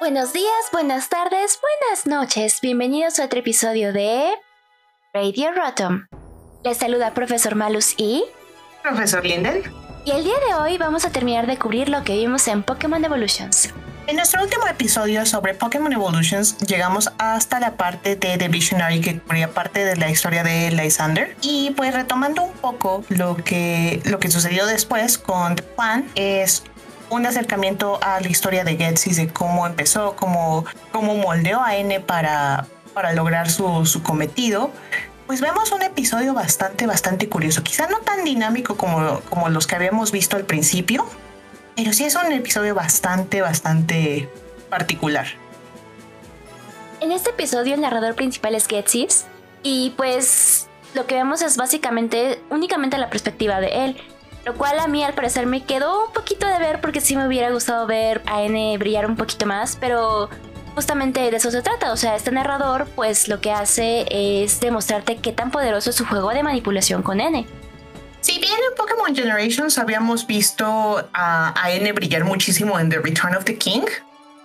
Buenos días, buenas tardes, buenas noches. Bienvenidos a otro episodio de Radio Rotom. Les saluda Profesor Malus y Profesor Linden. Y el día de hoy vamos a terminar de cubrir lo que vimos en Pokémon Evolutions. En nuestro último episodio sobre Pokémon Evolutions llegamos hasta la parte de The Visionary que cubría parte de la historia de Lysander y pues retomando un poco lo que, lo que sucedió después con The Plan es un acercamiento a la historia de Getsis, de cómo empezó, cómo, cómo moldeó a N para, para lograr su, su cometido, pues vemos un episodio bastante, bastante curioso. Quizá no tan dinámico como, como los que habíamos visto al principio, pero sí es un episodio bastante, bastante particular. En este episodio el narrador principal es Getsis y pues lo que vemos es básicamente únicamente la perspectiva de él. Lo cual a mí al parecer me quedó un poquito de ver porque sí me hubiera gustado ver a N brillar un poquito más, pero justamente de eso se trata. O sea, este narrador pues lo que hace es demostrarte qué tan poderoso es su juego de manipulación con N. Si bien en Pokémon Generations habíamos visto a, a N brillar muchísimo en The Return of the King,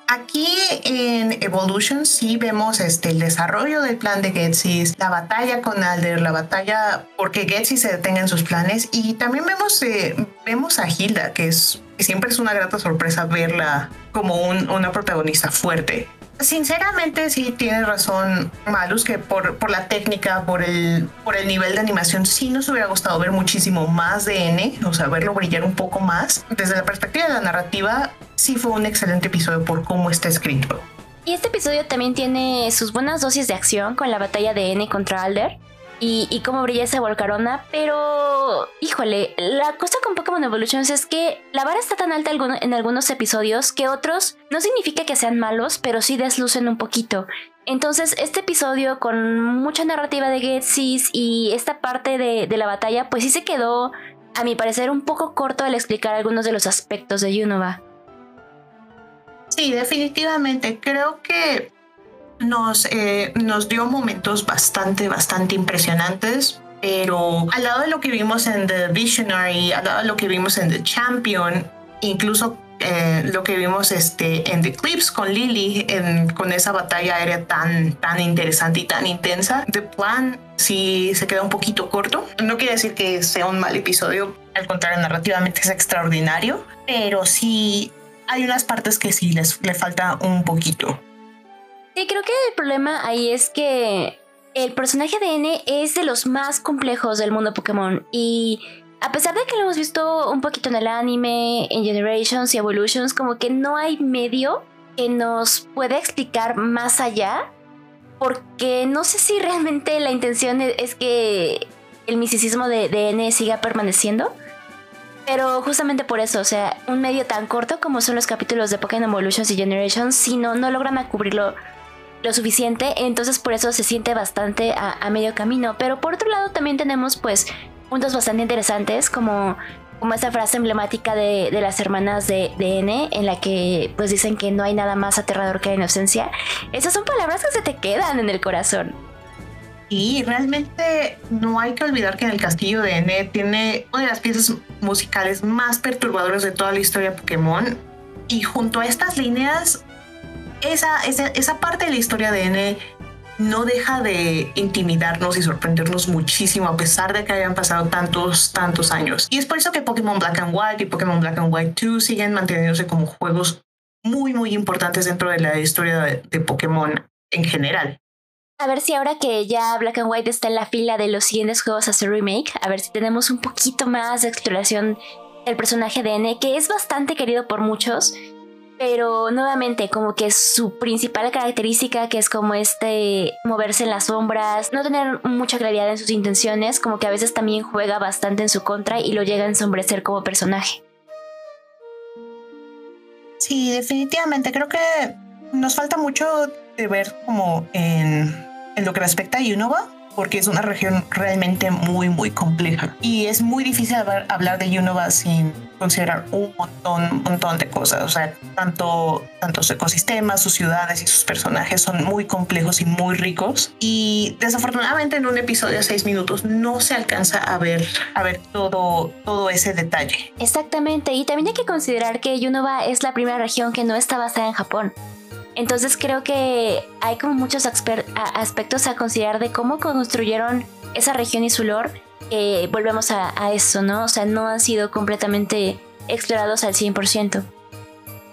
Aquí en Evolution sí vemos este, el desarrollo del plan de Getsis, la batalla con Alder, la batalla porque Getsis se detenga en sus planes y también vemos, eh, vemos a Hilda, que, es, siempre es una grata sorpresa verla como una protagonista fuerte sinceramente sí tiene razón Malus que por, por la técnica, por el, por el nivel de animación, sí nos hubiera gustado ver muchísimo más de N, o sea, verlo brillar un poco más. Desde la perspectiva de la narrativa, sí fue un excelente episodio por cómo está escrito. Y este episodio también tiene sus buenas dosis de acción con la batalla de N contra Alder y, cómo brilla esa volcarona, pero híjole, la cosa con Pokémon Evolutions es que la vara está tan alta en algunos episodios que otros no significa que sean malos, pero sí deslucen un poquito. Entonces, este episodio con mucha narrativa de Getsis y esta parte de, de la batalla, pues sí se quedó, a mi parecer, un poco corto al explicar algunos de los aspectos de Unova. Sí, definitivamente. Creo que nos, eh, nos dio momentos bastante, bastante impresionantes. Pero al lado de lo que vimos en The Visionary, al lado de lo que vimos en The Champion, incluso eh, lo que vimos este, en The Clips con Lily, con esa batalla aérea tan, tan interesante y tan intensa, The Plan sí se queda un poquito corto. No quiere decir que sea un mal episodio, al contrario, narrativamente es extraordinario, pero sí hay unas partes que sí les le falta un poquito. Sí, creo que el problema ahí es que el personaje de N es de los más complejos del mundo Pokémon y a pesar de que lo hemos visto un poquito en el anime, en Generations y Evolutions, como que no hay medio que nos pueda explicar más allá, porque no sé si realmente la intención e-, es que el misticismo de, de N siga permaneciendo. Pero justamente por eso, o sea, un medio tan corto como son los capítulos de Pokémon Evolutions y Generations, si no, no logran cubrirlo lo suficiente, entonces por eso se siente bastante a, medio camino. Pero por otro lado también tenemos pues puntos bastante interesantes como, como esta frase emblemática de, las hermanas de, de, N en la que pues dicen que no hay nada más aterrador que la inocencia. Esas son palabras que se te quedan en el corazón. Y realmente no hay que olvidar que en el castillo de N tiene una de las piezas musicales más perturbadoras de toda la historia de Pokémon. Y junto a estas líneas esa, esa, parte de la historia de N no deja de intimidarnos y sorprendernos muchísimo a pesar de que hayan pasado tantos, tantos años. Y es por eso que Pokémon Black and White y Pokémon Black and White 2 siguen manteniéndose como juegos muy, muy importantes dentro de la historia de, Pokémon en general. A ver si ahora que ya Black and White está en la fila de los siguientes juegos a hacer remake, a ver si tenemos un poquito más de exploración del personaje de N, que es bastante querido por muchos pero nuevamente como que su principal característica que es como este moverse en las sombras, no tener mucha claridad en sus intenciones, como que a veces también juega bastante en su contra y lo llega a ensombrecer como personaje. Sí, definitivamente, creo que nos falta mucho de ver como en, en lo que respecta a Unova, porque es una región realmente muy, muy compleja. Y es muy difícil hablar de Unova sin considerar un montón, un montón de cosas. O sea, tanto, tanto su ecosistema, sus ciudades y sus personajes son muy complejos y muy ricos. Y desafortunadamente en un episodio de seis minutos no se alcanza a ver, a ver todo, todo ese detalle. Exactamente. Y también hay que considerar que Unova es la primera región que no está basada en Japón. Entonces creo que hay como muchos aspectos a considerar de cómo construyeron esa región y su lore. volvemos a, eso, ¿no? O sea, no han sido completamente explorados al 100%.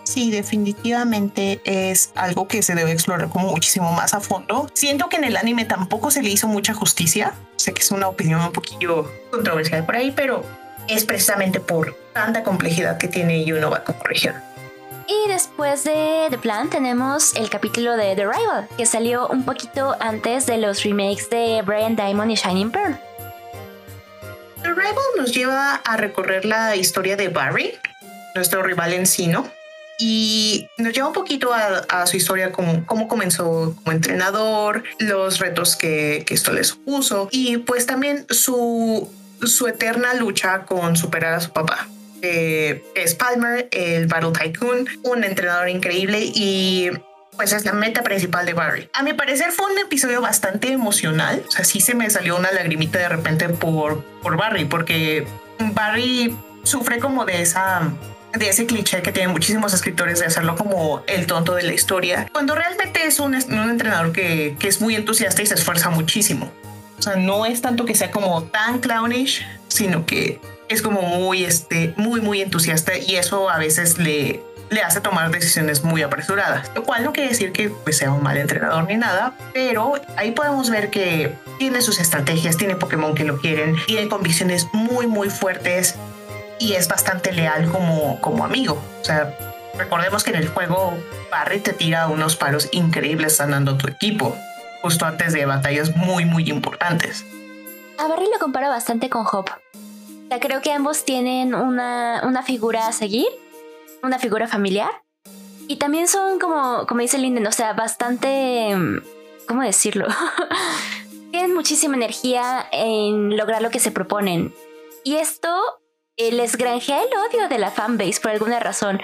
Sí, definitivamente es algo que se debe explorar como muchísimo más a fondo. Siento que en el anime tampoco se le hizo mucha justicia. Sé que es una opinión un poquillo controversial por ahí, pero es precisamente por tanta complejidad que tiene como región. Y después de The Plan tenemos el capítulo de The Rival, que salió un poquito antes de los remakes de Brian Diamond y Shining Pearl. The Rival nos lleva a recorrer la historia de Barry, nuestro rival en Sino, y nos lleva un poquito a, su historia, como cómo comenzó como entrenador, los retos que, que esto le supuso y pues también su, su eterna lucha con superar a su papá eh, es Palmer, el Battle Tycoon, un entrenador increíble y pues es la meta principal de Barry. A mi parecer fue un episodio bastante emocional, o sea, sí se me salió una lagrimita de repente por, por Barry, porque Barry sufre como de esa de ese cliché que tienen muchísimos escritores de hacerlo como el tonto de la historia, cuando realmente es un, un entrenador que, que, es muy entusiasta y se esfuerza muchísimo. O sea, no es tanto que sea como tan clownish, sino que es como muy, este, muy, muy entusiasta y eso a veces le, le hace tomar decisiones muy apresuradas, lo cual no quiere decir que pues, sea un mal entrenador ni nada, pero ahí podemos ver que tiene sus estrategias, tiene Pokémon que lo quieren, tiene convicciones muy, muy fuertes y es bastante leal como, como amigo. O sea, recordemos que en el juego Barry te tira unos paros increíbles sanando tu equipo, justo antes de batallas muy, muy importantes. A Barry lo comparo bastante con Hop creo que ambos tienen una, una figura a seguir, una figura familiar. Y también son como, como dice Linden, o sea, bastante... ¿Cómo decirlo? tienen muchísima energía en lograr lo que se proponen. Y esto les granjea el odio de la fanbase por alguna razón.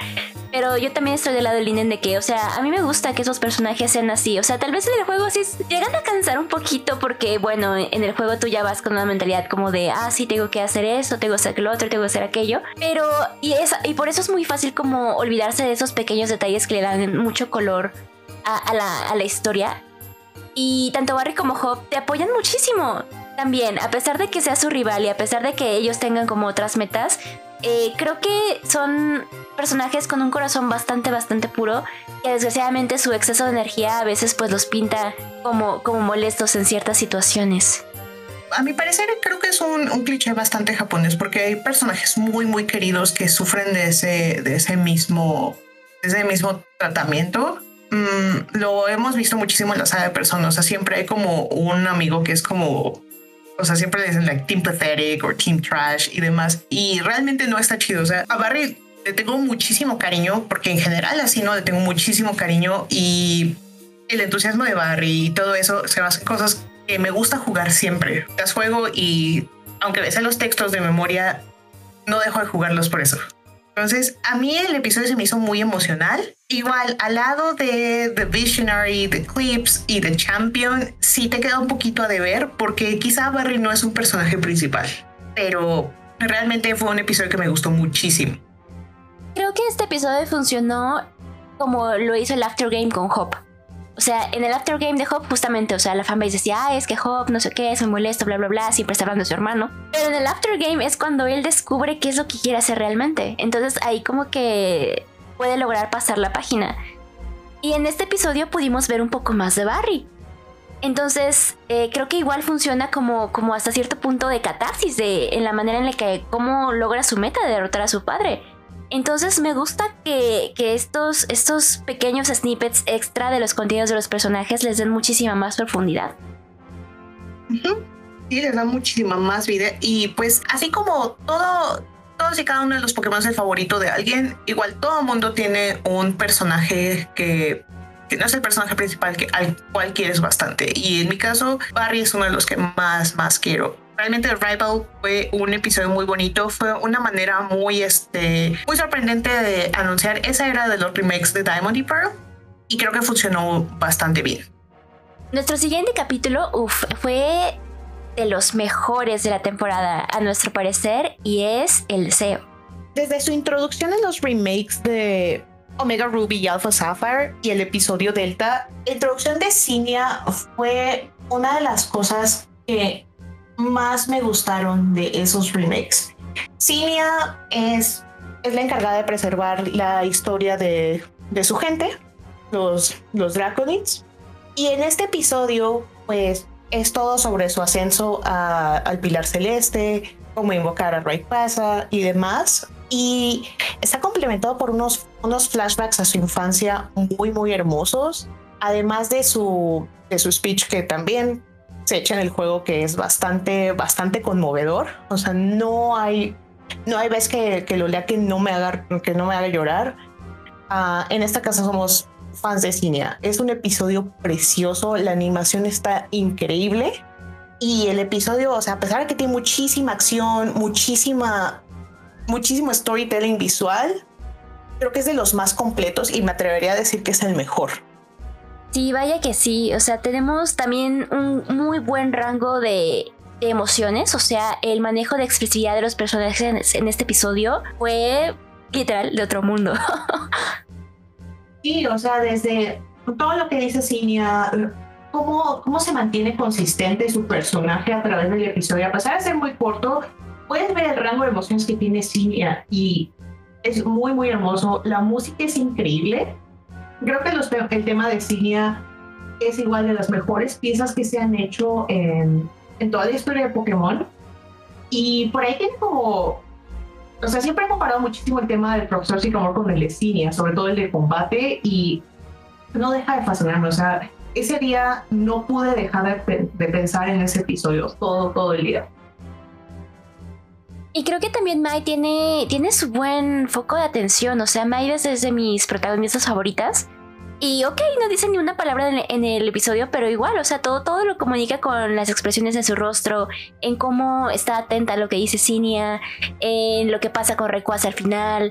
Pero yo también estoy del lado del Linen de que, o sea, a mí me gusta que esos personajes sean así. O sea, tal vez en el juego sí llegan a cansar un poquito porque, bueno, en el juego tú ya vas con una mentalidad como de, ah, sí, tengo que hacer eso, tengo que hacer lo otro, tengo que hacer aquello. Pero, y, es, y por eso es muy fácil como olvidarse de esos pequeños detalles que le dan mucho color a, la, a la historia. Y tanto Barry como Hop te apoyan muchísimo. También, a pesar de que sea su rival y a pesar de que ellos tengan como otras metas, eh, creo que son personajes con un corazón bastante, bastante puro, que desgraciadamente su exceso de energía a veces pues los pinta como, como molestos en ciertas situaciones. A mi parecer creo que es un, un cliché bastante japonés porque hay personajes muy, muy queridos que sufren de ese, de ese mismo, de ese mismo tratamiento. Mm, lo hemos visto muchísimo en la saga de personas. O sea, siempre hay como un amigo que es como o sea, siempre le dicen like Team Pathetic o Team Trash y demás. Y realmente no está chido. O sea, a Barry le tengo muchísimo cariño porque en general así no le tengo muchísimo cariño y el entusiasmo de Barry y todo eso se hacen cosas que me gusta jugar siempre. Las juego y aunque ves los textos de memoria, no dejo de jugarlos por eso. Entonces, a mí el episodio se me hizo muy emocional. Igual, al lado de The Visionary, The Clips y The Champion, sí te queda un poquito a deber porque quizá Barry no es un personaje principal, pero realmente fue un episodio que me gustó muchísimo. Creo que este episodio funcionó como lo hizo el After Game con Hop. O sea, en el after game de Hop, justamente, o sea, la fanbase decía, ah, es que Hop, no sé qué, es molesto, bla, bla, bla, siempre está hablando de su hermano. Pero en el after game es cuando él descubre qué es lo que quiere hacer realmente. Entonces ahí como que puede lograr pasar la página. Y en este episodio pudimos ver un poco más de Barry. Entonces, eh, creo que igual funciona como, como hasta cierto punto de catarsis de, en la manera en la que cómo logra su meta de derrotar a su padre. Entonces me gusta que, estos, estos pequeños snippets extra de los contenidos de los personajes les den muchísima más profundidad. Sí, les da muchísima más vida. Y pues así como todo, todos y cada uno de los Pokémon es el favorito de alguien, igual todo mundo tiene un personaje que que no es el personaje principal que, al cual quieres bastante. Y en mi caso, Barry es uno de los que más, más quiero. Realmente Rival fue un episodio muy bonito, fue una manera muy, este, muy sorprendente de anunciar esa era de los remakes de Diamond y Pearl y creo que funcionó bastante bien. Nuestro siguiente capítulo, uf, fue de los mejores de la temporada, a nuestro parecer, y es el deseo. Desde su introducción en los remakes de Omega Ruby y Alpha Sapphire y el episodio Delta, la introducción de Cinia fue una de las cosas que más me gustaron de esos remakes. Cinia es, es la encargada de preservar la historia de, de su gente, los, los Draconids. Y en este episodio, pues es todo sobre su ascenso al Pilar Celeste, cómo invocar a Rayquaza y demás. Y está complementado por unos, unos flashbacks a su infancia muy, muy hermosos. Además de su, de su speech que también se echa en el juego que es bastante, bastante conmovedor. O sea, no hay, no hay vez que, que lo lea que no me haga, que no me haga llorar. Uh, en esta casa somos fans de Cinia. Es un episodio precioso, la animación está increíble y el episodio, o sea, a pesar de que tiene muchísima acción, muchísima, muchísimo storytelling visual, creo que es de los más completos y me atrevería a decir que es el mejor. Sí, vaya que sí, o sea, tenemos también un muy buen rango de, emociones, o sea, el manejo de expresividad de los personajes en este episodio fue literal de otro mundo. Sí, o sea, desde todo lo que dice Cinia, cómo, cómo se mantiene consistente su personaje a través del episodio. A pesar de ser muy corto, puedes ver el rango de emociones que tiene Cinia y es muy, muy hermoso. La música es increíble. Creo que el tema de Cinia es igual de las mejores piezas que se han hecho en, en toda la historia de Pokémon. Y por ahí tiene como o sea, siempre he comparado muchísimo el tema del profesor Sycamore con el de Cinia, sobre todo el de combate, y no deja de fascinarme. O sea, ese día no pude dejar de, pensar en ese episodio todo, todo el día. Y creo que también Mai tiene, tiene su buen foco de atención. O sea, Mai es de mis protagonistas favoritas. Y ok, no dice ni una palabra en, el episodio, pero igual, o sea, todo, todo lo comunica con las expresiones de su rostro, en cómo está atenta a lo que dice Cinia, en lo que pasa con Rayquaza al final.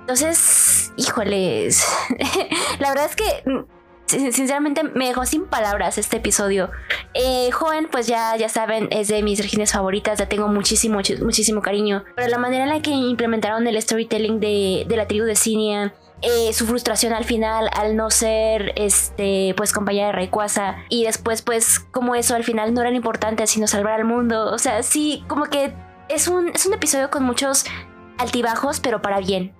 Entonces, híjoles, la verdad es que mm, sinceramente me dejó sin palabras este episodio. Eh, Joven, pues ya, ya saben, es de mis regiones favoritas, ya tengo muchísimo, muchísimo cariño. Pero la manera en la que implementaron el storytelling de, de la tribu de Cinia, eh, su frustración al final al no ser este pues compañera de Rayquaza y después pues como eso al final no era importante sino salvar al mundo. O sea sí como que es un, es un episodio con muchos altibajos pero para bien.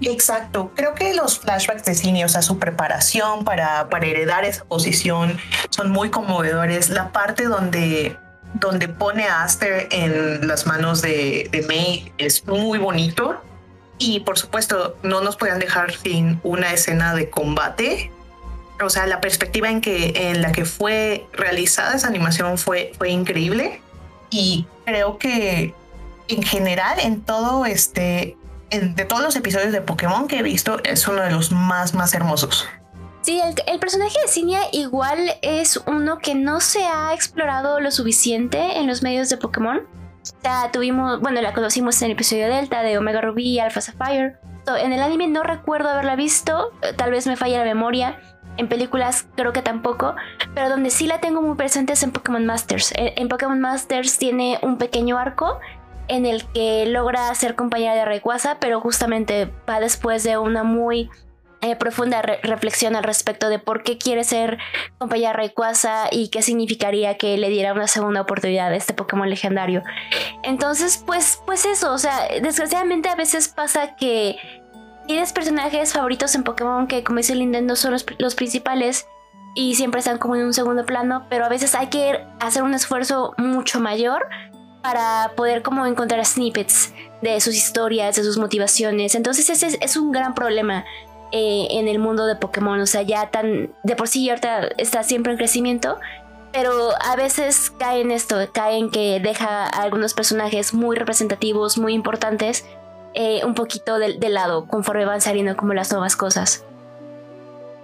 Exacto, creo que los flashbacks de Cine, o sea, su preparación para, para heredar esa posición son muy conmovedores. La parte donde donde pone a Aster en las manos de, de May es muy bonito y por supuesto, no nos podían dejar sin una escena de combate. O sea, la perspectiva en, que, en la que fue realizada esa animación fue, fue increíble. Y creo que en general, en todo este, de todos los episodios de Pokémon que he visto, es uno de los más, más hermosos. Sí, el, personaje de Cinia igual es uno que no se ha explorado lo suficiente en los medios de Pokémon. Ya tuvimos, bueno, la conocimos en el episodio Delta de Omega Ruby y Alpha Sapphire. En el anime no recuerdo haberla visto, eh, tal vez me falla la memoria. En películas creo que tampoco, pero donde sí la tengo muy presente es en Pokémon Masters. En, Pokémon Masters tiene un pequeño arco en el que logra ser compañera de Rayquaza, pero justamente va después de una muy eh, profunda reflexión al respecto de por qué quiere ser compañera Rayquaza y qué significaría que le diera una segunda oportunidad a este Pokémon legendario. Entonces, pues, pues eso, o sea, desgraciadamente a veces pasa que tienes personajes favoritos en Pokémon que, como dice Linden, no son los, los principales y siempre están como en un segundo plano, pero a veces hay que hacer un esfuerzo mucho mayor para poder como encontrar snippets de sus historias, de sus motivaciones. Entonces ese es un gran problema eh, en el mundo de Pokémon. O sea, ya tan de por sí ahorita está siempre en crecimiento. Pero a veces cae en esto, cae en que deja a algunos personajes muy representativos, muy importantes, eh, un poquito de, lado conforme van saliendo como las nuevas cosas.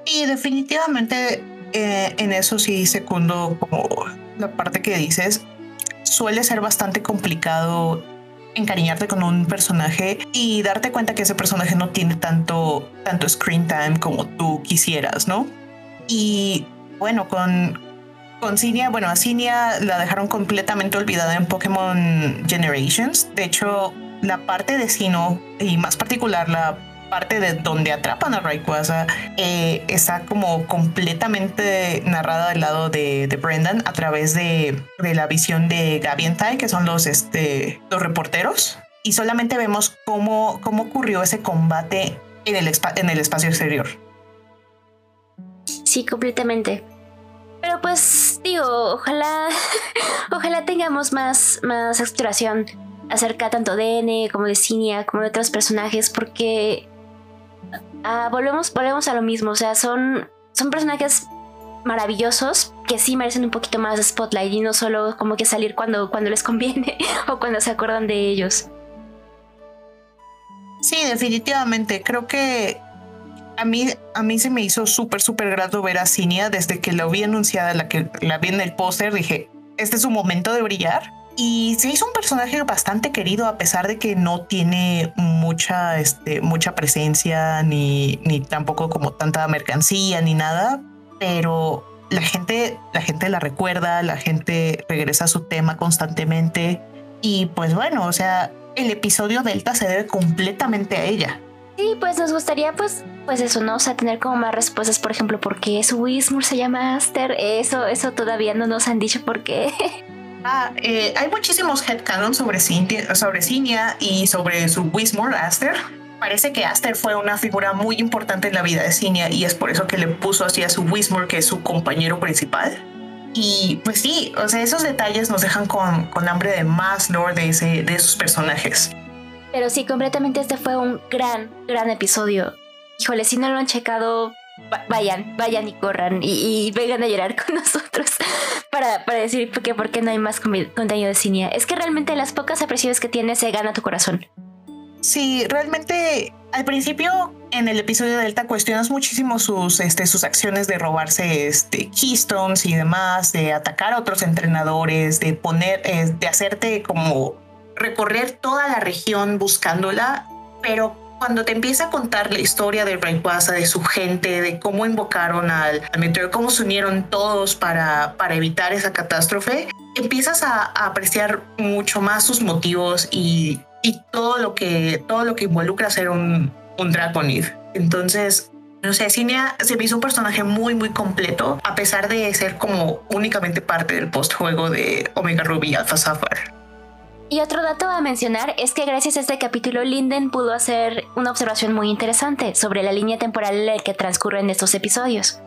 Y definitivamente eh, en eso sí secundo como la parte que dices. Suele ser bastante complicado encariñarte con un personaje y darte cuenta que ese personaje no tiene tanto, tanto screen time como tú quisieras, ¿no? Y bueno, con, con Cinia, bueno, a Cinia la dejaron completamente olvidada en Pokémon Generations. De hecho, la parte de Sino, y más particular la parte de donde atrapan a Rayquaza eh, está como completamente narrada del lado de, Brendan a través de, la visión de Gaby y Tai, que son los, este, los reporteros. Y solamente vemos cómo, cómo ocurrió ese combate en el, en el espacio exterior. Sí, completamente. Pero pues digo, ojalá, ojalá tengamos más, más exploración acerca tanto de N como de Cinia como de otros personajes porque ah, volvemos, volvemos a lo mismo, o sea, son, son personajes maravillosos que sí merecen un poquito más de spotlight y no solo como que salir cuando, cuando les conviene o cuando se acuerdan de ellos. Sí, definitivamente. Creo que a mí, a mí se me hizo súper, súper grato ver a Cinia desde que la vi anunciada, la que la vi en el póster, dije, este es su momento de brillar y se hizo un personaje bastante querido a pesar de que no tiene mucha, este, mucha presencia ni, ni tampoco como tanta mercancía ni nada, pero la gente, la gente la recuerda, la gente regresa a su tema constantemente y pues bueno, o sea, el episodio Delta se debe completamente a ella. Sí, pues nos gustaría pues pues eso, ¿no? O sea, tener como más respuestas, por ejemplo, por qué su Wismur se llama Aster, eso, eso todavía no nos han dicho por qué. Ah, eh, hay muchísimos headcanons sobre Cinia, sobre y sobre su Wismore, Aster. Parece que Aster fue una figura muy importante en la vida de Cinia y es por eso que le puso así a su Wismore, que es su compañero principal. Y pues sí, o sea, esos detalles nos dejan con, con hambre de más lore de, ese, de esos personajes. Pero sí, completamente este fue un gran, gran episodio. Híjole, si no lo han checado, vayan, vayan y corran y, vengan a llorar con nosotros para, para decir que por qué no hay más contenido de cine. Es que realmente las pocas apreciaciones que tiene se gana tu corazón. Sí, realmente al principio en el episodio de Delta cuestionas muchísimo sus, este, sus acciones de robarse este, keystones y demás, de atacar a otros entrenadores, de poner, eh, de hacerte como recorrer toda la región buscándola, pero cuando te empieza a contar la historia de Rayquaza, de su gente, de cómo invocaron al, meteoro, cómo se unieron todos para, para evitar esa catástrofe, empiezas a, apreciar mucho más sus motivos y, y, todo, lo que, todo lo que involucra ser un, un Draconid. Entonces, no sé, Cinea se me hizo un personaje muy, muy completo, a pesar de ser como únicamente parte del post-juego de Omega Ruby Alpha Sapphire. Y otro dato a mencionar es que gracias a este capítulo Linden pudo hacer una observación muy interesante sobre la línea temporal en la que transcurren estos episodios.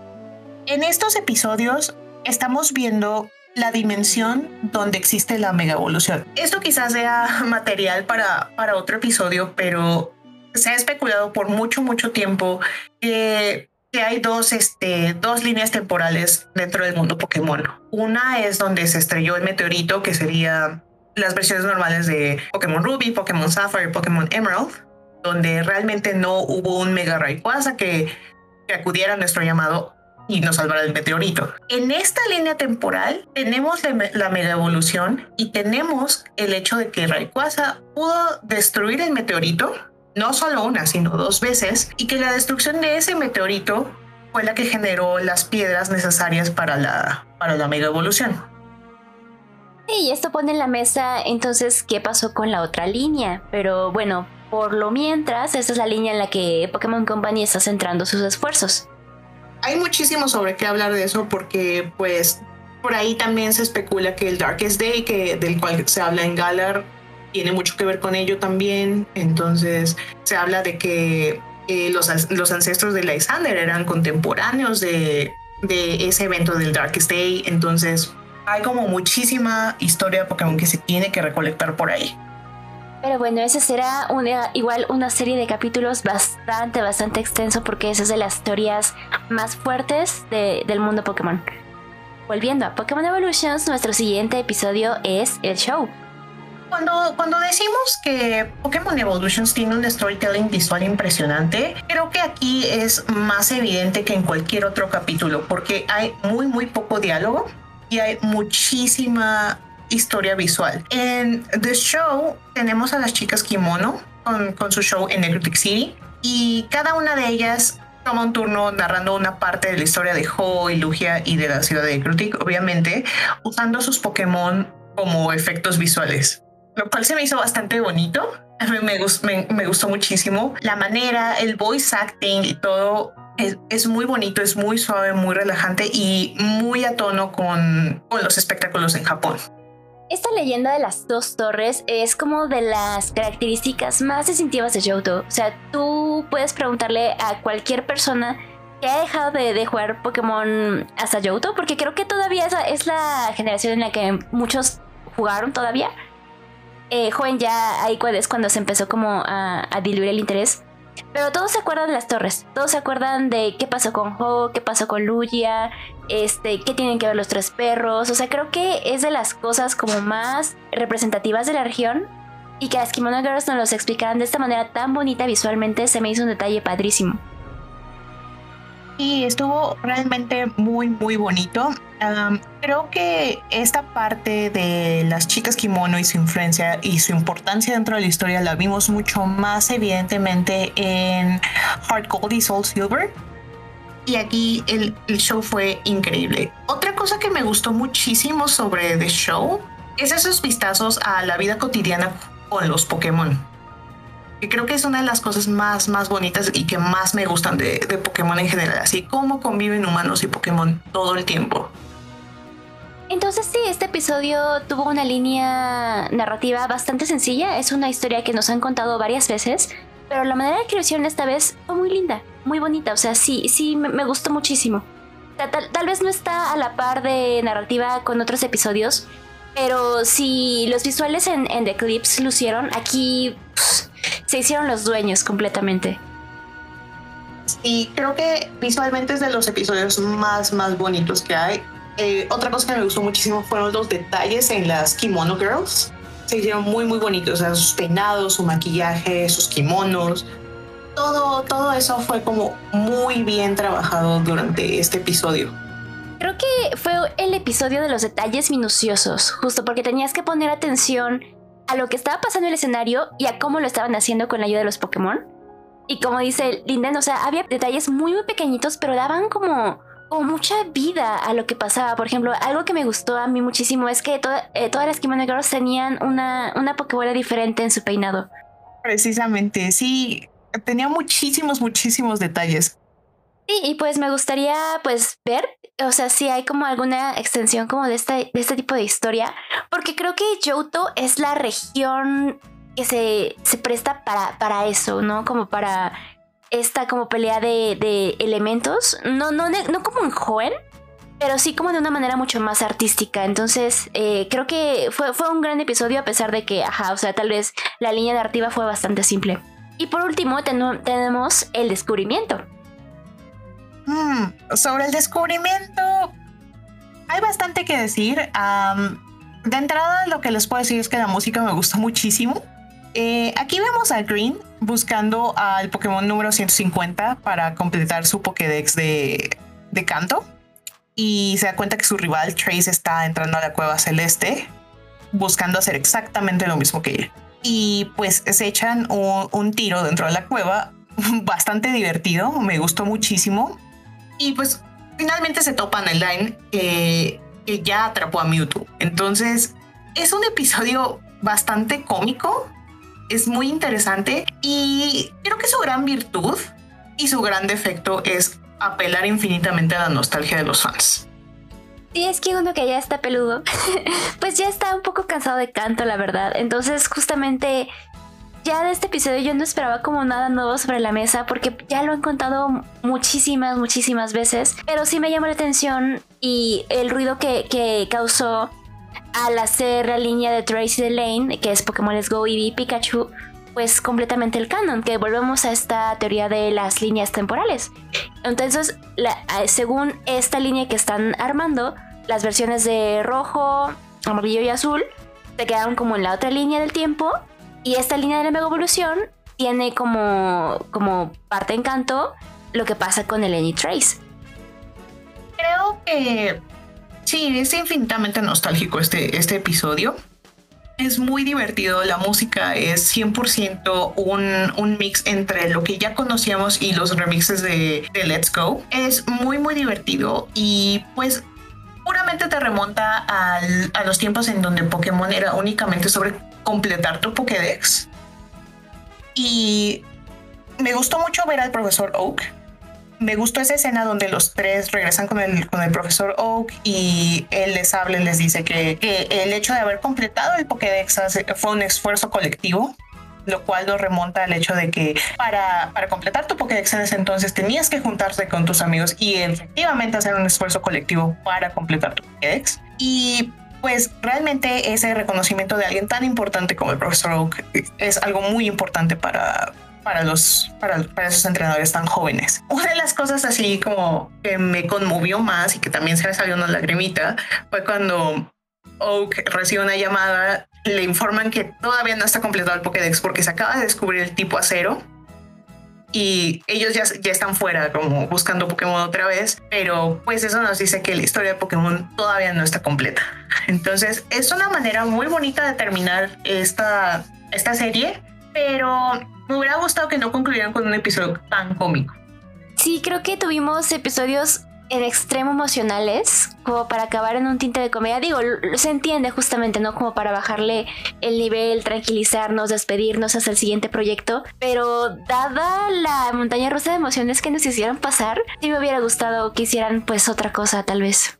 En estos episodios estamos viendo la dimensión donde existe la mega evolución. Esto quizás sea material para, para otro episodio, pero se ha especulado por mucho, mucho tiempo que, que hay dos, este, dos líneas temporales dentro del mundo Pokémon. Una es donde se estrelló el meteorito, que sería las versiones normales de Pokémon Ruby, Pokémon Sapphire Pokémon Emerald, donde realmente no hubo un Mega Rayquaza que, acudiera a nuestro llamado y nos salvara del meteorito. En esta línea temporal tenemos la, mega evolución y tenemos el hecho de que Rayquaza pudo destruir el meteorito, no solo una, sino dos veces, y que la destrucción de ese meteorito fue la que generó las piedras necesarias para la, para la mega evolución. Y esto pone en la mesa entonces qué pasó con la otra línea. Pero bueno, por lo mientras, esta es la línea en la que Pokémon Company está centrando sus esfuerzos. Hay muchísimo sobre qué hablar de eso porque pues por ahí también se especula que el Darkest Day, que, del cual se habla en Galar, tiene mucho que ver con ello también. Entonces se habla de que eh, los, los, ancestros de Lysander eran contemporáneos de, de ese evento del Darkest Day. Entonces hay como muchísima historia de Pokémon que se tiene que recolectar por ahí. Pero bueno, esa será una, igual una serie de capítulos bastante, bastante extenso porque esa es de las teorías más fuertes del mundo Pokémon. Volviendo a Pokémon Evolutions, nuestro siguiente episodio es el show. Cuando, cuando decimos que Pokémon Evolutions tiene un storytelling visual impresionante, creo que aquí es más evidente que en cualquier otro capítulo, porque hay muy, muy poco diálogo y hay muchísima historia visual. En The Show tenemos a las chicas Kimono con, su show en Necrotic City y cada una de ellas toma un turno narrando una parte de la historia de Ho y Lugia y de la ciudad de Necrotic, obviamente, usando sus Pokémon como efectos visuales, lo cual se me hizo bastante bonito. Me, gustó, me, gustó muchísimo la manera, el voice acting y todo es, es, muy bonito, es muy suave, muy relajante y muy a tono con, con los espectáculos en Japón. Esta leyenda de las dos torres es como de las características más distintivas de Johto. O sea, tú puedes preguntarle a cualquier persona que ha dejado de, jugar Pokémon hasta Johto, porque creo que todavía es, es la generación en la que muchos jugaron todavía. Eh, joven ya ahí es cuando se empezó como a diluir el interés. Pero todos se acuerdan de las torres, todos se acuerdan de qué pasó con Ho, qué pasó con Lugia, este, qué tienen que ver los tres perros. O sea, creo que es de las cosas como más representativas de la región y que las Kimono Girls nos los explicaran de esta manera tan bonita visualmente se me hizo un detalle padrísimo. Y estuvo realmente muy, muy bonito. Creo que esta parte de las chicas kimono y su influencia y su importancia dentro de la historia la vimos mucho más evidentemente en Heart Gold y Soul Silver. Y aquí el, el show fue increíble. Otra cosa que me gustó muchísimo sobre The Show es esos vistazos a la vida cotidiana con los Pokémon que creo que es una de las cosas más, más bonitas y que más me gustan de Pokémon en general, así como conviven humanos y Pokémon todo el tiempo. Entonces sí, este episodio tuvo una línea narrativa bastante sencilla, es una historia que nos han contado varias veces, pero la manera lo hicieron esta vez fue muy linda, muy bonita, o sea, sí, sí, me, gustó muchísimo. Tal, tal, vez no está a la par de narrativa con otros episodios, pero si los visuales en, en The Eclipse lucieron, aquí se hicieron los dueños completamente. Y creo que visualmente es de los episodios más, más bonitos que hay. Eh, otra cosa que me gustó muchísimo fueron los detalles en las Kimono Girls. Se hicieron muy, muy bonitos. O sea, sus peinados, su maquillaje, sus kimonos. Todo, todo eso fue como muy bien trabajado durante este episodio. Creo que fue el episodio de los detalles minuciosos, justo porque tenías que poner atención a lo que estaba pasando en el escenario y a cómo lo estaban haciendo con la ayuda de los Pokémon. Y como dice Linden, o sea, había detalles muy, muy pequeñitos, pero daban como, como mucha vida a lo que pasaba. Por ejemplo, algo que me gustó a mí muchísimo es que eh, todas las Kimono Girls tenían una, una Pokébola diferente en su peinado. Precisamente, sí, tenía muchísimos, muchísimos detalles. Sí, y pues me gustaría pues ver, o sea, si hay como alguna extensión como de este, de este tipo de historia, porque creo que Johto es la región que se, se presta para, para eso, ¿no? Como para esta como pelea de, de elementos, no, no, no como en Joen, pero sí como de una manera mucho más artística. Entonces, eh, creo que fue, fue un gran episodio a pesar de que, ajá, o sea, tal vez la línea narrativa fue bastante simple. Y por último, tenemos el descubrimiento. Mm, sobre el descubrimiento, hay bastante que decir. de entrada, lo que les puedo decir es que la música me gustó muchísimo. Eh, aquí vemos a Green buscando al Pokémon número 150 para completar su Pokédex de, de canto. Y se da cuenta que su rival Trace está entrando a la cueva celeste buscando hacer exactamente lo mismo que él. Y pues se echan un, un tiro dentro de la cueva, bastante divertido, me gustó muchísimo. Y pues finalmente se topan el line que, que ya atrapó a Mewtwo. Entonces es un episodio bastante cómico, es muy interesante y creo que su gran virtud y su gran defecto es apelar infinitamente a la nostalgia de los fans. Y es que uno que ya está peludo, pues ya está un poco cansado de canto, la verdad. Entonces, justamente ya de este episodio yo no esperaba como nada nuevo sobre la mesa porque ya lo han contado muchísimas, muchísimas veces, pero sí me llamó la atención y el ruido que, causó al hacer la línea de Tracy de Lane, que es Pokémon Let's Go Eevee Pikachu, pues completamente el canon, que volvemos a esta teoría de las líneas temporales. Entonces, según esta línea que están armando, las versiones de rojo, amarillo y azul se quedaron como en la otra línea del tiempo y esta línea de la mega evolución tiene como, como parte encanto lo que pasa con el Any Trace. Creo que sí, es infinitamente nostálgico este, este episodio. Es muy divertido, la música es 100% un, un, mix entre lo que ya conocíamos y los remixes de, de, Let's Go. Es muy, muy divertido y pues puramente te remonta al, a los tiempos en donde Pokémon era únicamente sobre completar tu Pokédex. Y me gustó mucho ver al profesor Oak me gustó esa escena donde los tres regresan con el, con el profesor Oak y él les habla y les dice que, que el hecho de haber completado el Pokédex fue un esfuerzo colectivo lo cual nos remonta al hecho de que para, para completar tu Pokédex en ese entonces tenías que juntarte con tus amigos y efectivamente hacer un esfuerzo colectivo para completar tu Pokédex. Y pues realmente ese reconocimiento de alguien tan importante como el profesor Oak es algo muy importante para, para los para, para, esos entrenadores tan jóvenes. Una de las cosas así como que me conmovió más y que también se me salió una lagrimita fue cuando Oak recibe una llamada, le informan que todavía no está completado el Pokédex porque se acaba de descubrir el tipo acero y ellos ya, ya están fuera como buscando Pokémon otra vez, pero pues eso nos dice que la historia de Pokémon todavía no está completa. Entonces es una manera muy bonita de terminar esta, esta serie, pero me hubiera gustado que no concluyeran con un episodio tan cómico. Sí, creo que tuvimos episodios en extremo emocionales, como para acabar en un tinte de comedia. Digo, se entiende justamente, ¿no? Como para bajarle el nivel, tranquilizarnos, despedirnos hasta el siguiente proyecto. Pero dada la montaña rusa de emociones que nos hicieron pasar, sí me hubiera gustado que hicieran pues otra cosa, tal vez.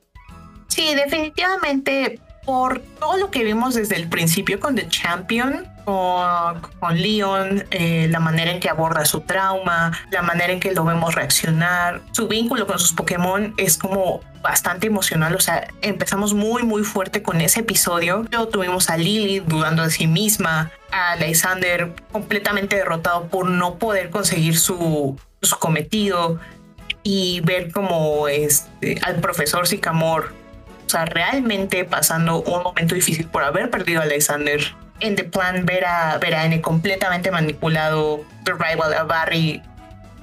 Sí, definitivamente por todo lo que vimos desde el principio con The Champion, con, Leon, eh, la manera en que aborda su trauma, la manera en que lo vemos reaccionar, su vínculo con sus Pokémon es como bastante emocional, o sea, empezamos muy muy fuerte con ese episodio. Luego tuvimos a Lily dudando de sí misma, a Lysander completamente derrotado por no poder conseguir su, su cometido y ver como este, al profesor Sycamore o sea, realmente pasando un momento difícil por haber perdido a Alexander. En The Plan, ver a, ver a N completamente manipulado, The Rival a Barry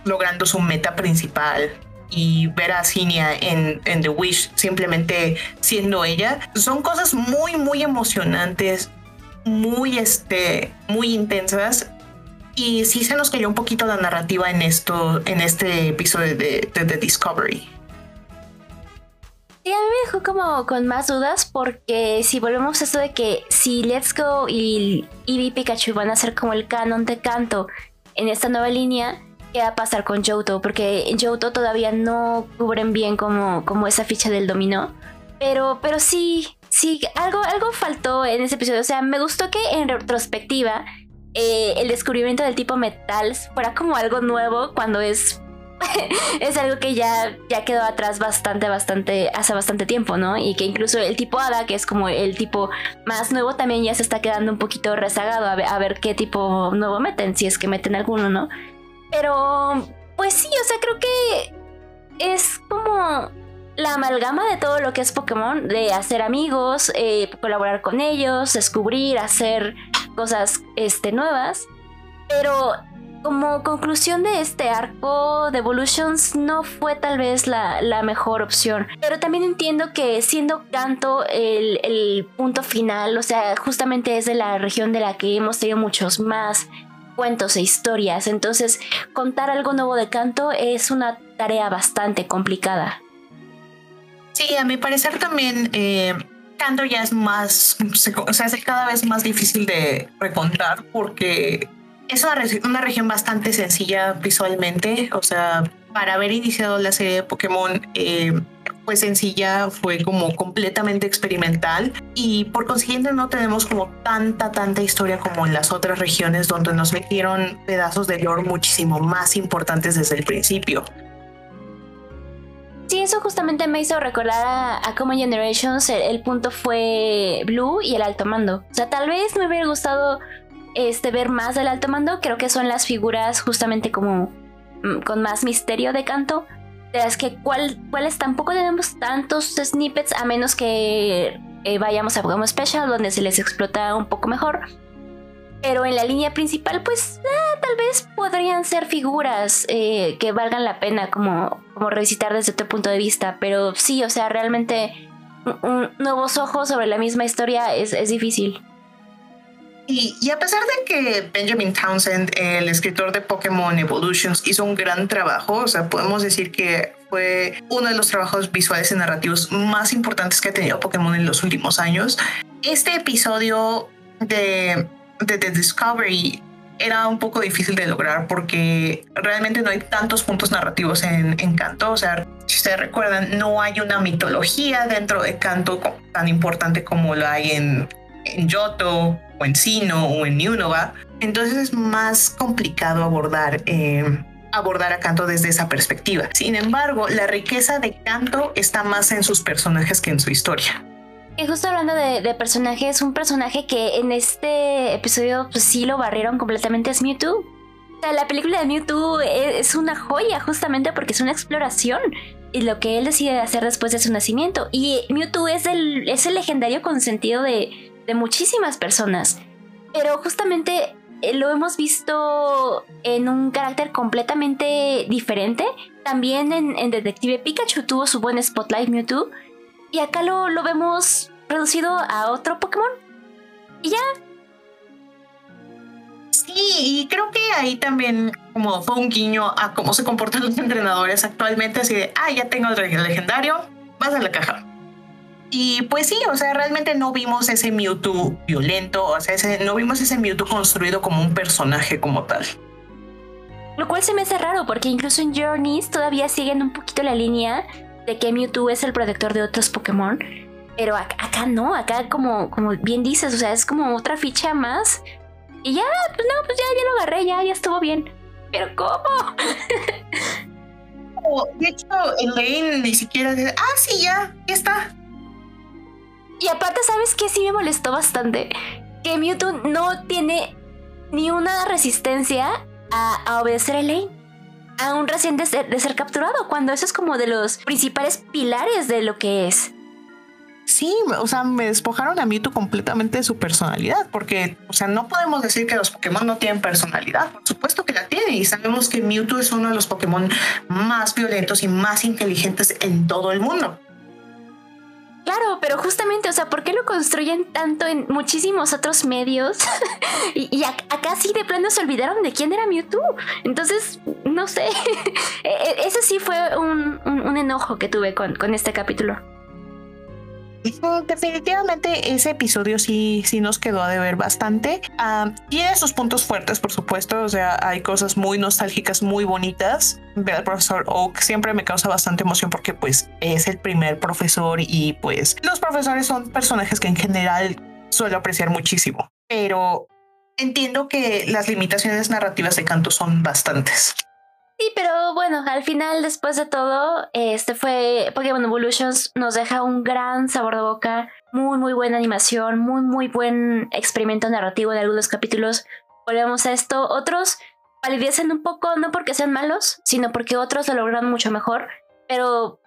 logrando su meta principal y ver a Cinia en, en The Wish simplemente siendo ella, son cosas muy, muy emocionantes, muy, este, muy intensas y sí se nos cayó un poquito la narrativa en esto, en este episodio de, de The Discovery. Sí, a mí me dejó como con más dudas porque si volvemos a esto de que si Let's Go y Eevee Pikachu van a ser como el canon de canto en esta nueva línea, ¿qué va a pasar con Johto? Porque en Johto todavía no cubren bien como, como esa ficha del dominó. Pero, pero sí, sí, algo, algo faltó en ese episodio. O sea, me gustó que en retrospectiva eh, el descubrimiento del tipo metal fuera como algo nuevo cuando es es algo que ya, ya quedó atrás bastante, bastante, hace bastante tiempo, ¿no? Y que incluso el tipo Hada, que es como el tipo más nuevo, también ya se está quedando un poquito rezagado a ver, a ver qué tipo nuevo meten, si es que meten alguno, ¿no? Pero, pues sí, o sea, creo que es como la amalgama de todo lo que es Pokémon, de hacer amigos, eh, colaborar con ellos, descubrir, hacer cosas este, nuevas. Pero como conclusión de este arco, de Evolutions no fue tal vez la, mejor opción. Pero también entiendo que siendo Canto el, punto final, o sea, justamente es de la región de la que hemos tenido muchos más cuentos e historias. Entonces, contar algo nuevo de Canto es una tarea bastante complicada. Sí, a mi parecer también. Eh, Canto ya es más, o sea, es cada vez más difícil de recontar porque es una, región bastante sencilla visualmente, o sea, para haber iniciado la serie de Pokémon eh, fue sencilla, fue como completamente experimental y por consiguiente no tenemos como tanta, tanta historia como en las otras regiones donde nos metieron pedazos de lore muchísimo más importantes desde el principio. Sí, eso justamente me hizo recordar a, a Common Generations. el, punto fue Blue y el alto mando. O sea, tal vez me hubiera gustado este, ver más del alto mando, creo que son las figuras justamente como mm, con más misterio de canto. De las que cual, cuales tampoco tenemos tantos snippets a menos que eh, vayamos a Pokémon Special, donde se les explota un poco mejor. Pero en la línea principal, pues eh, tal vez podrían ser figuras eh, que valgan la pena como, como revisitar desde otro punto de vista. Pero sí, o sea, realmente nuevos ojos sobre la misma historia es, es difícil. Y, a pesar de que Benjamin Townsend, el escritor de Pokémon Evolutions, hizo un gran trabajo, o sea, podemos decir que fue uno de los trabajos visuales y narrativos más importantes que ha tenido Pokémon en los últimos años, este episodio de The Discovery era un poco difícil de lograr porque realmente no hay tantos puntos narrativos en, en Canto. O sea, si ustedes recuerdan, no hay una mitología dentro de Canto tan importante como lo hay en, en Yoto o en Sino o en Unova. Entonces es más complicado abordar. Eh, abordar a Canto desde esa perspectiva. Sin embargo, la riqueza de Canto está más en sus personajes que en su historia. Y justo hablando de, personajes, un personaje que en este episodio pues sí lo barrieron completamente es Mewtwo. O sea, la película de Mewtwo es, una joya justamente porque es una exploración y lo que él decide hacer después de su nacimiento. Y Mewtwo es el, es el legendario consentido de, de muchísimas personas. Pero justamente eh, lo hemos visto en un carácter completamente diferente. También en, Detective Pikachu tuvo su buen spotlight Mewtwo y acá lo, lo vemos reducido a otro Pokémon. Y ya. Sí, y creo que ahí también como fue un guiño a cómo se comportan los entrenadores actualmente, así de, ah, ya tengo el legendario, vas a la caja. Y pues sí, o sea, realmente no vimos ese Mewtwo violento, o sea, no vimos ese Mewtwo construido como un personaje como tal. Lo cual se me hace raro, porque incluso en Journeys todavía siguen un poquito la línea de que Mewtwo es el protector de otros Pokémon. Pero acá, no, acá como, como bien dices, o sea, es como otra ficha más. Y ya, pues no, pues ya, ya lo agarré, ya, ya estuvo bien. Pero ¿cómo? de hecho, Elaine ni siquiera dice, ah, sí, ya, ya está. Y aparte, ¿sabes qué? Sí me molestó bastante. Que Mewtwo no tiene ni una resistencia a, a obedecer a Elaine aún recién de ser, de ser capturado, cuando eso es como de los principales pilares de lo que es. Sí, o sea, me despojaron a Mewtwo completamente de su personalidad, porque, o sea, no podemos decir que los Pokémon no tienen personalidad. Por supuesto que la tienen, y sabemos que Mewtwo es uno de los Pokémon más violentos y más inteligentes en todo el mundo. Claro, pero justamente, o sea, ¿por qué lo construyen tanto en muchísimos otros medios? y, acá sí de plano se olvidaron de quién era Mewtwo. Entonces, no sé. E, e, ese sí fue un, enojo que tuve con, con este capítulo. Definitivamente ese episodio sí, sí nos quedó a deber bastante. Ah, tiene sus puntos fuertes, por supuesto. O sea, hay cosas muy nostálgicas, muy bonitas. Ver al profesor Oak siempre me causa bastante emoción porque pues es el primer profesor y pues los profesores son personajes que en general suelo apreciar muchísimo. Pero entiendo que las limitaciones narrativas de Canto son bastantes. Sí, pero bueno, al final, después de todo, este fue Pokémon Evolutions nos deja un gran sabor de boca, muy muy buena animación, muy muy buen experimento narrativo de algunos capítulos. Volvemos a esto, otros palidecen un poco, no porque sean malos, sino porque otros lo logran mucho mejor, pero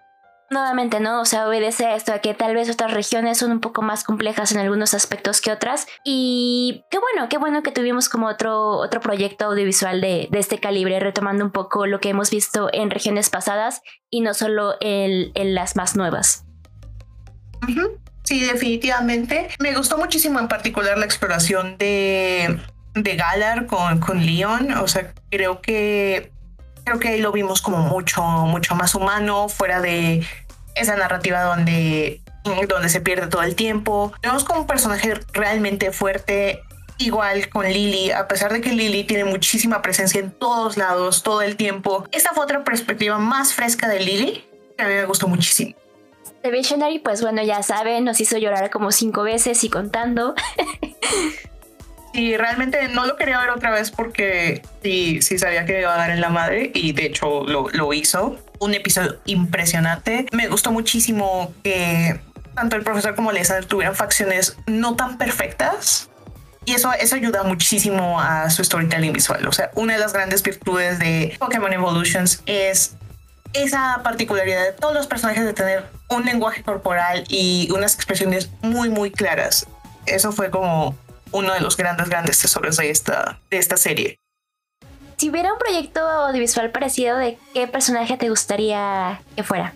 nuevamente, ¿no? O sea, obedece a esto, a que tal vez otras regiones son un poco más complejas en algunos aspectos que otras. Y qué bueno, qué bueno que tuvimos como otro, otro proyecto audiovisual de, de este calibre, retomando un poco lo que hemos visto en regiones pasadas y no solo en, en las más nuevas. Sí, definitivamente. Me gustó muchísimo en particular la exploración de, de Galar con, con Leon. O sea, creo que creo que ahí lo vimos como mucho, mucho más humano, fuera de esa narrativa donde, donde se pierde todo el tiempo. Vemos como un personaje realmente fuerte, igual con Lily, a pesar de que Lily tiene muchísima presencia en todos lados, todo el tiempo. Esta fue otra perspectiva más fresca de Lily, que a mí me gustó muchísimo. The Visionary, pues bueno, ya saben, nos hizo llorar como cinco veces y contando. Y realmente no lo quería ver otra vez porque sí, sí sabía que iba a dar en la madre y de hecho lo, lo hizo. Un episodio impresionante. Me gustó muchísimo que tanto el profesor como Lisa tuvieran facciones no tan perfectas. Y eso, eso ayuda muchísimo a su storytelling visual. O sea, una de las grandes virtudes de Pokémon Evolutions es esa particularidad de todos los personajes de tener un lenguaje corporal y unas expresiones muy, muy claras. Eso fue como uno de los grandes, grandes tesoros de esta, de esta serie. Si hubiera un proyecto audiovisual parecido, ¿de qué personaje te gustaría que fuera?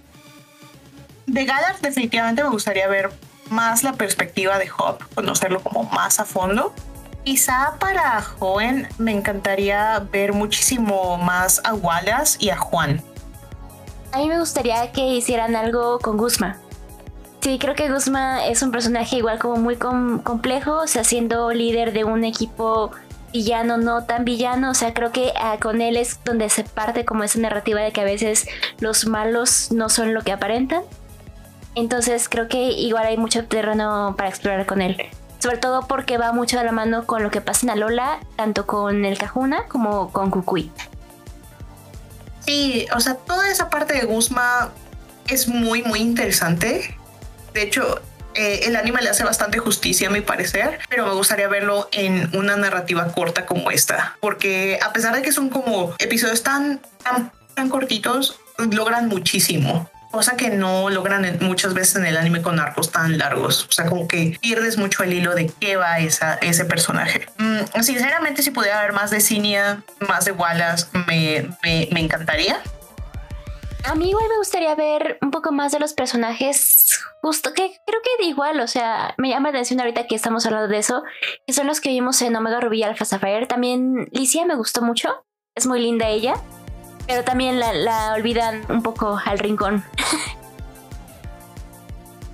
De Galar definitivamente me gustaría ver más la perspectiva de Hop, conocerlo como más a fondo. Quizá para Joven me encantaría ver muchísimo más a Wallace y a Juan. A mí me gustaría que hicieran algo con Guzma. Sí, creo que Guzma es un personaje igual como muy complejo, o sea, siendo líder de un equipo villano, no tan villano, o sea, creo que ah, con él es donde se parte como esa narrativa de que a veces los malos no son lo que aparentan. Entonces creo que igual hay mucho terreno para explorar con él. Sobre todo porque va mucho de la mano con lo que pasa en Alola, tanto con el Cajuna como con Kukui. Sí, o sea, toda esa parte de Guzma es muy, muy interesante. De hecho, eh, el anime le hace bastante justicia a mi parecer, pero me gustaría verlo en una narrativa corta como esta, porque a pesar de que son como episodios tan, tan, tan cortitos, logran muchísimo cosa que no logran muchas veces en el anime con arcos tan largos. O sea, como que pierdes mucho el hilo de qué va esa, ese personaje. Mm, sinceramente, si pudiera haber más de Cinia, más de Wallace, me, me, me encantaría. A mí igual me gustaría ver un poco más de los personajes, justo que creo que igual, o sea, me llama la atención ahorita que estamos hablando de eso, que son los que vimos en Omega Ruby Alpha Sapphire. También Licia me gustó mucho, es muy linda ella. Pero también la, olvidan un poco al rincón.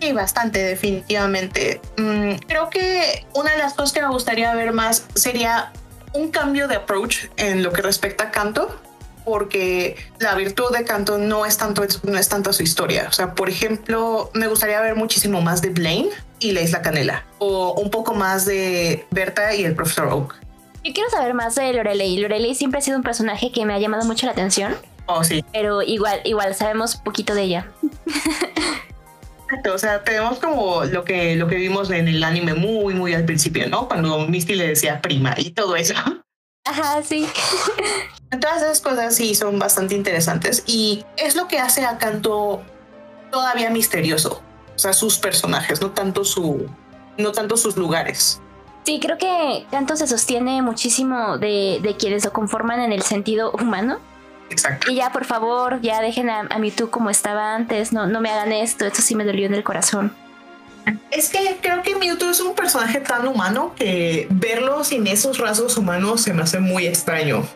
Sí, bastante, definitivamente. Mm, creo que una de las cosas que me gustaría ver más sería un cambio de approach en lo que respecta a canto, porque la virtud de canto no es tanto, no es tanto su historia. O sea, por ejemplo, me gustaría ver muchísimo más de Blaine y la Isla Canela, o un poco más de Berta y el profesor Oak. Yo quiero saber más de Lorelei. Lorelei siempre ha sido un personaje que me ha llamado mucho la atención. Oh, sí. Pero igual, igual sabemos poquito de ella. Exacto, o sea, tenemos como lo que, lo que vimos en el anime muy, muy al principio, ¿no? Cuando Misty le decía prima y todo eso. Ajá, sí. Todas esas cosas sí son bastante interesantes y es lo que hace a Kanto todavía misterioso. O sea, sus personajes, no tanto su, no tanto sus lugares. Sí, creo que tanto se sostiene muchísimo de, quienes lo conforman en el sentido humano. Exacto. Y ya, por favor, ya dejen a, a Mewtwo como estaba antes, no, no me hagan esto, esto sí me dolió en el corazón. Es que creo que Mewtwo es un personaje tan humano que verlo sin esos rasgos humanos se me hace muy extraño.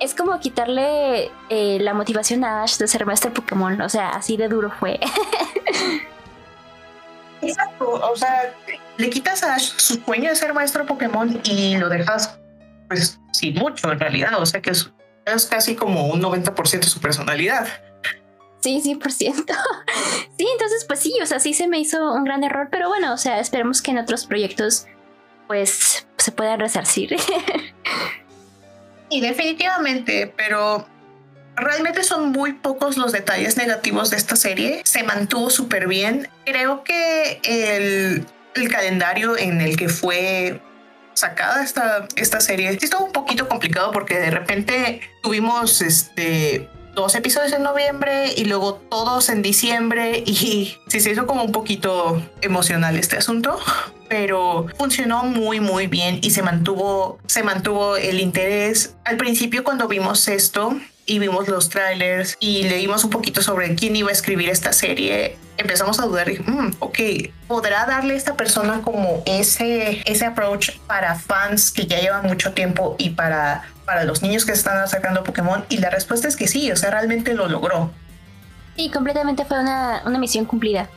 Es como quitarle eh, la motivación a Ash de ser maestro Pokémon, o sea, así de duro fue. Exacto, o sea, le quitas a su sueño de ser maestro Pokémon y lo dejas, pues, sin mucho en realidad. O sea que es, casi como un 90% de su personalidad. Sí, 100%. sí, entonces, pues sí, o sea, sí se me hizo un gran error, pero bueno, o sea, esperemos que en otros proyectos, pues, se puedan resarcir. y definitivamente, pero Realmente son muy pocos los detalles negativos de esta serie. Se mantuvo súper bien. Creo que el, el, calendario en el que fue sacada esta, esta serie sí estuvo un poquito complicado porque de repente tuvimos este dos episodios en noviembre y luego todos en diciembre. Y sí se hizo como un poquito emocional este asunto pero funcionó muy muy bien y se mantuvo se mantuvo el interés. Al principio cuando vimos esto y vimos los trailers y leímos un poquito sobre quién iba a escribir esta serie, empezamos a dudar, y, mm, ok, ¿podrá darle esta persona como ese, ese approach para fans que ya llevan mucho tiempo y para, para los niños que están acercando a Pokémon? Y la respuesta es que sí, o sea, realmente lo logró. Sí, completamente fue una, una misión cumplida.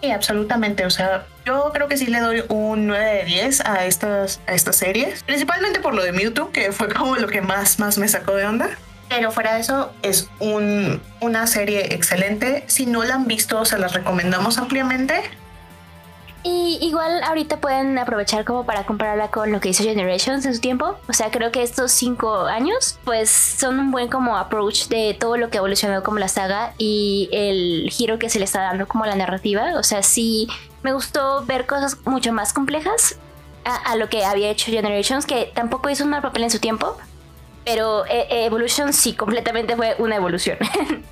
Sí, absolutamente. O sea, yo creo que sí le doy un 9 de 10 a estas, a estas series. Principalmente por lo de Mewtwo, que fue como lo que más, más me sacó de onda. Pero fuera de eso, es un, una serie excelente. Si no la han visto, se las recomendamos ampliamente. Y igual ahorita pueden aprovechar como para compararla con lo que hizo Generations en su tiempo. O sea, creo que estos cinco años pues son un buen como approach de todo lo que ha evolucionado como la saga y el giro que se le está dando como la narrativa. O sea, sí me gustó ver cosas mucho más complejas a, a lo que había hecho Generations, que tampoco hizo un mal papel en su tiempo Pero eh, Evolution sí, completamente fue una evolución.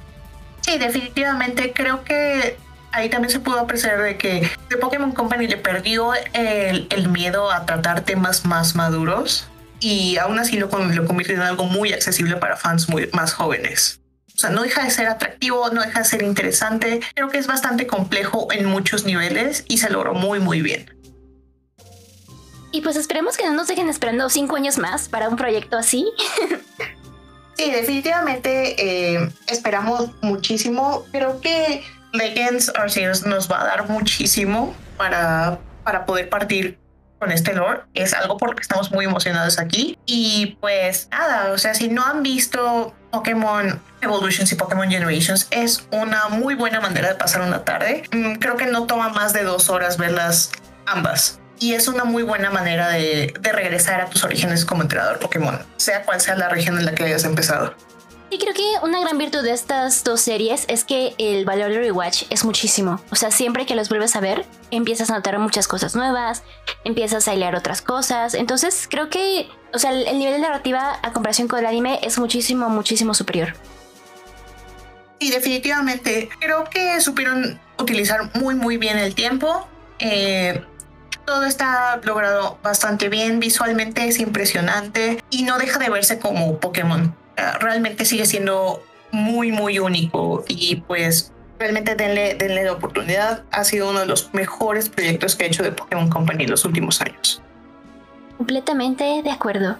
sí, definitivamente creo que ahí también se pudo apreciar de que The Pokémon Company le perdió el, el miedo a tratar temas más maduros y aún así lo, lo convirtió en algo muy accesible para fans muy, más jóvenes. O sea, no deja de ser atractivo, no deja de ser interesante. Creo que es bastante complejo en muchos niveles y se logró muy, muy bien. Y pues esperemos que no nos dejen esperando cinco años más para un proyecto así. sí, definitivamente eh, esperamos muchísimo. Creo que Legends Arceus nos va a dar muchísimo para, para poder partir con este lore. Es algo por lo que estamos muy emocionados aquí. Y pues nada, o sea, si no han visto Pokémon Evolutions y Pokémon Generations, es una muy buena manera de pasar una tarde. Mm, creo que no toma más de dos horas verlas ambas. Y es una muy buena manera de, de regresar a tus orígenes como entrenador Pokémon, sea cual sea la región en la que hayas empezado. Y creo que una gran virtud de estas dos series es que el valor de rewatch es muchísimo. O sea, siempre que los vuelves a ver, empiezas a notar muchas cosas nuevas, empiezas a hilar otras cosas. Entonces, creo que, o sea, el, nivel de narrativa a comparación con el anime es muchísimo, muchísimo superior. Sí, definitivamente. Creo que supieron utilizar muy, muy bien el tiempo. Eh, todo está logrado bastante bien, visualmente es impresionante y no deja de verse como Pokémon. Realmente sigue siendo muy, muy único y pues realmente denle, denle la oportunidad. Ha sido uno de los mejores proyectos que ha hecho de Pokémon Company en los últimos años. Completamente de acuerdo.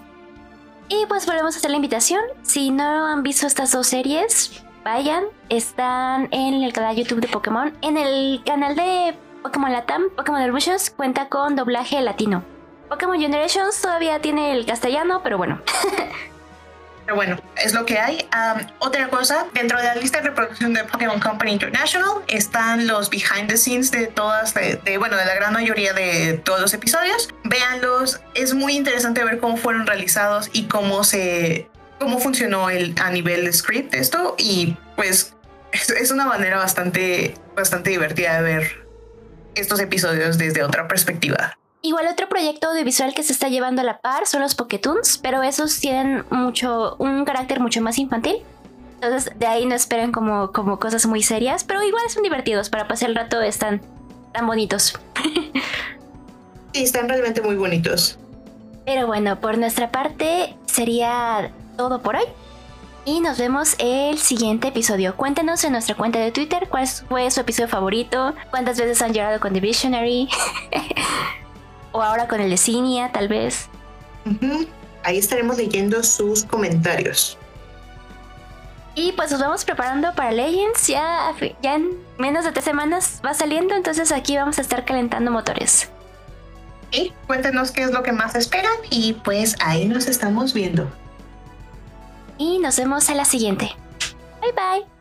Y pues volvemos a hacer la invitación. Si no han visto estas dos series, vayan. Están en el canal YouTube de Pokémon. En el canal de Pokémon Latam, Pokémon Evolutions cuenta con doblaje latino. Pokémon Generations todavía tiene el castellano, pero bueno. Pero bueno, es lo que hay. otra cosa, dentro de la lista de reproducción de Pokémon Company International están los behind the scenes de todas, de, bueno, de la gran mayoría de todos los episodios. Véanlos, es muy interesante ver cómo fueron realizados y cómo se, cómo funcionó el, a nivel de script esto y pues es, es una manera bastante, bastante divertida de ver estos episodios desde otra perspectiva. Igual otro proyecto audiovisual que se está llevando a la par son los Pokétoons, pero esos tienen mucho, un carácter mucho más infantil. Entonces de ahí no esperan como, como cosas muy serias, pero igual son divertidos para pasar el rato, están tan bonitos. sí, están realmente muy bonitos. Pero bueno, por nuestra parte sería todo por hoy. Y nos vemos el siguiente episodio. Cuéntenos en nuestra cuenta de Twitter cuál fue su episodio favorito, cuántas veces han llorado con The Visionary. O ahora con el de Cinia, tal vez. Ahí estaremos leyendo sus comentarios. Y pues nos vamos preparando para Legends. Ya, ya en menos de tres semanas va saliendo, entonces aquí vamos a estar calentando motores. Y cuéntenos qué es lo que más esperan y pues ahí nos estamos viendo. Y nos vemos a la siguiente. Bye bye.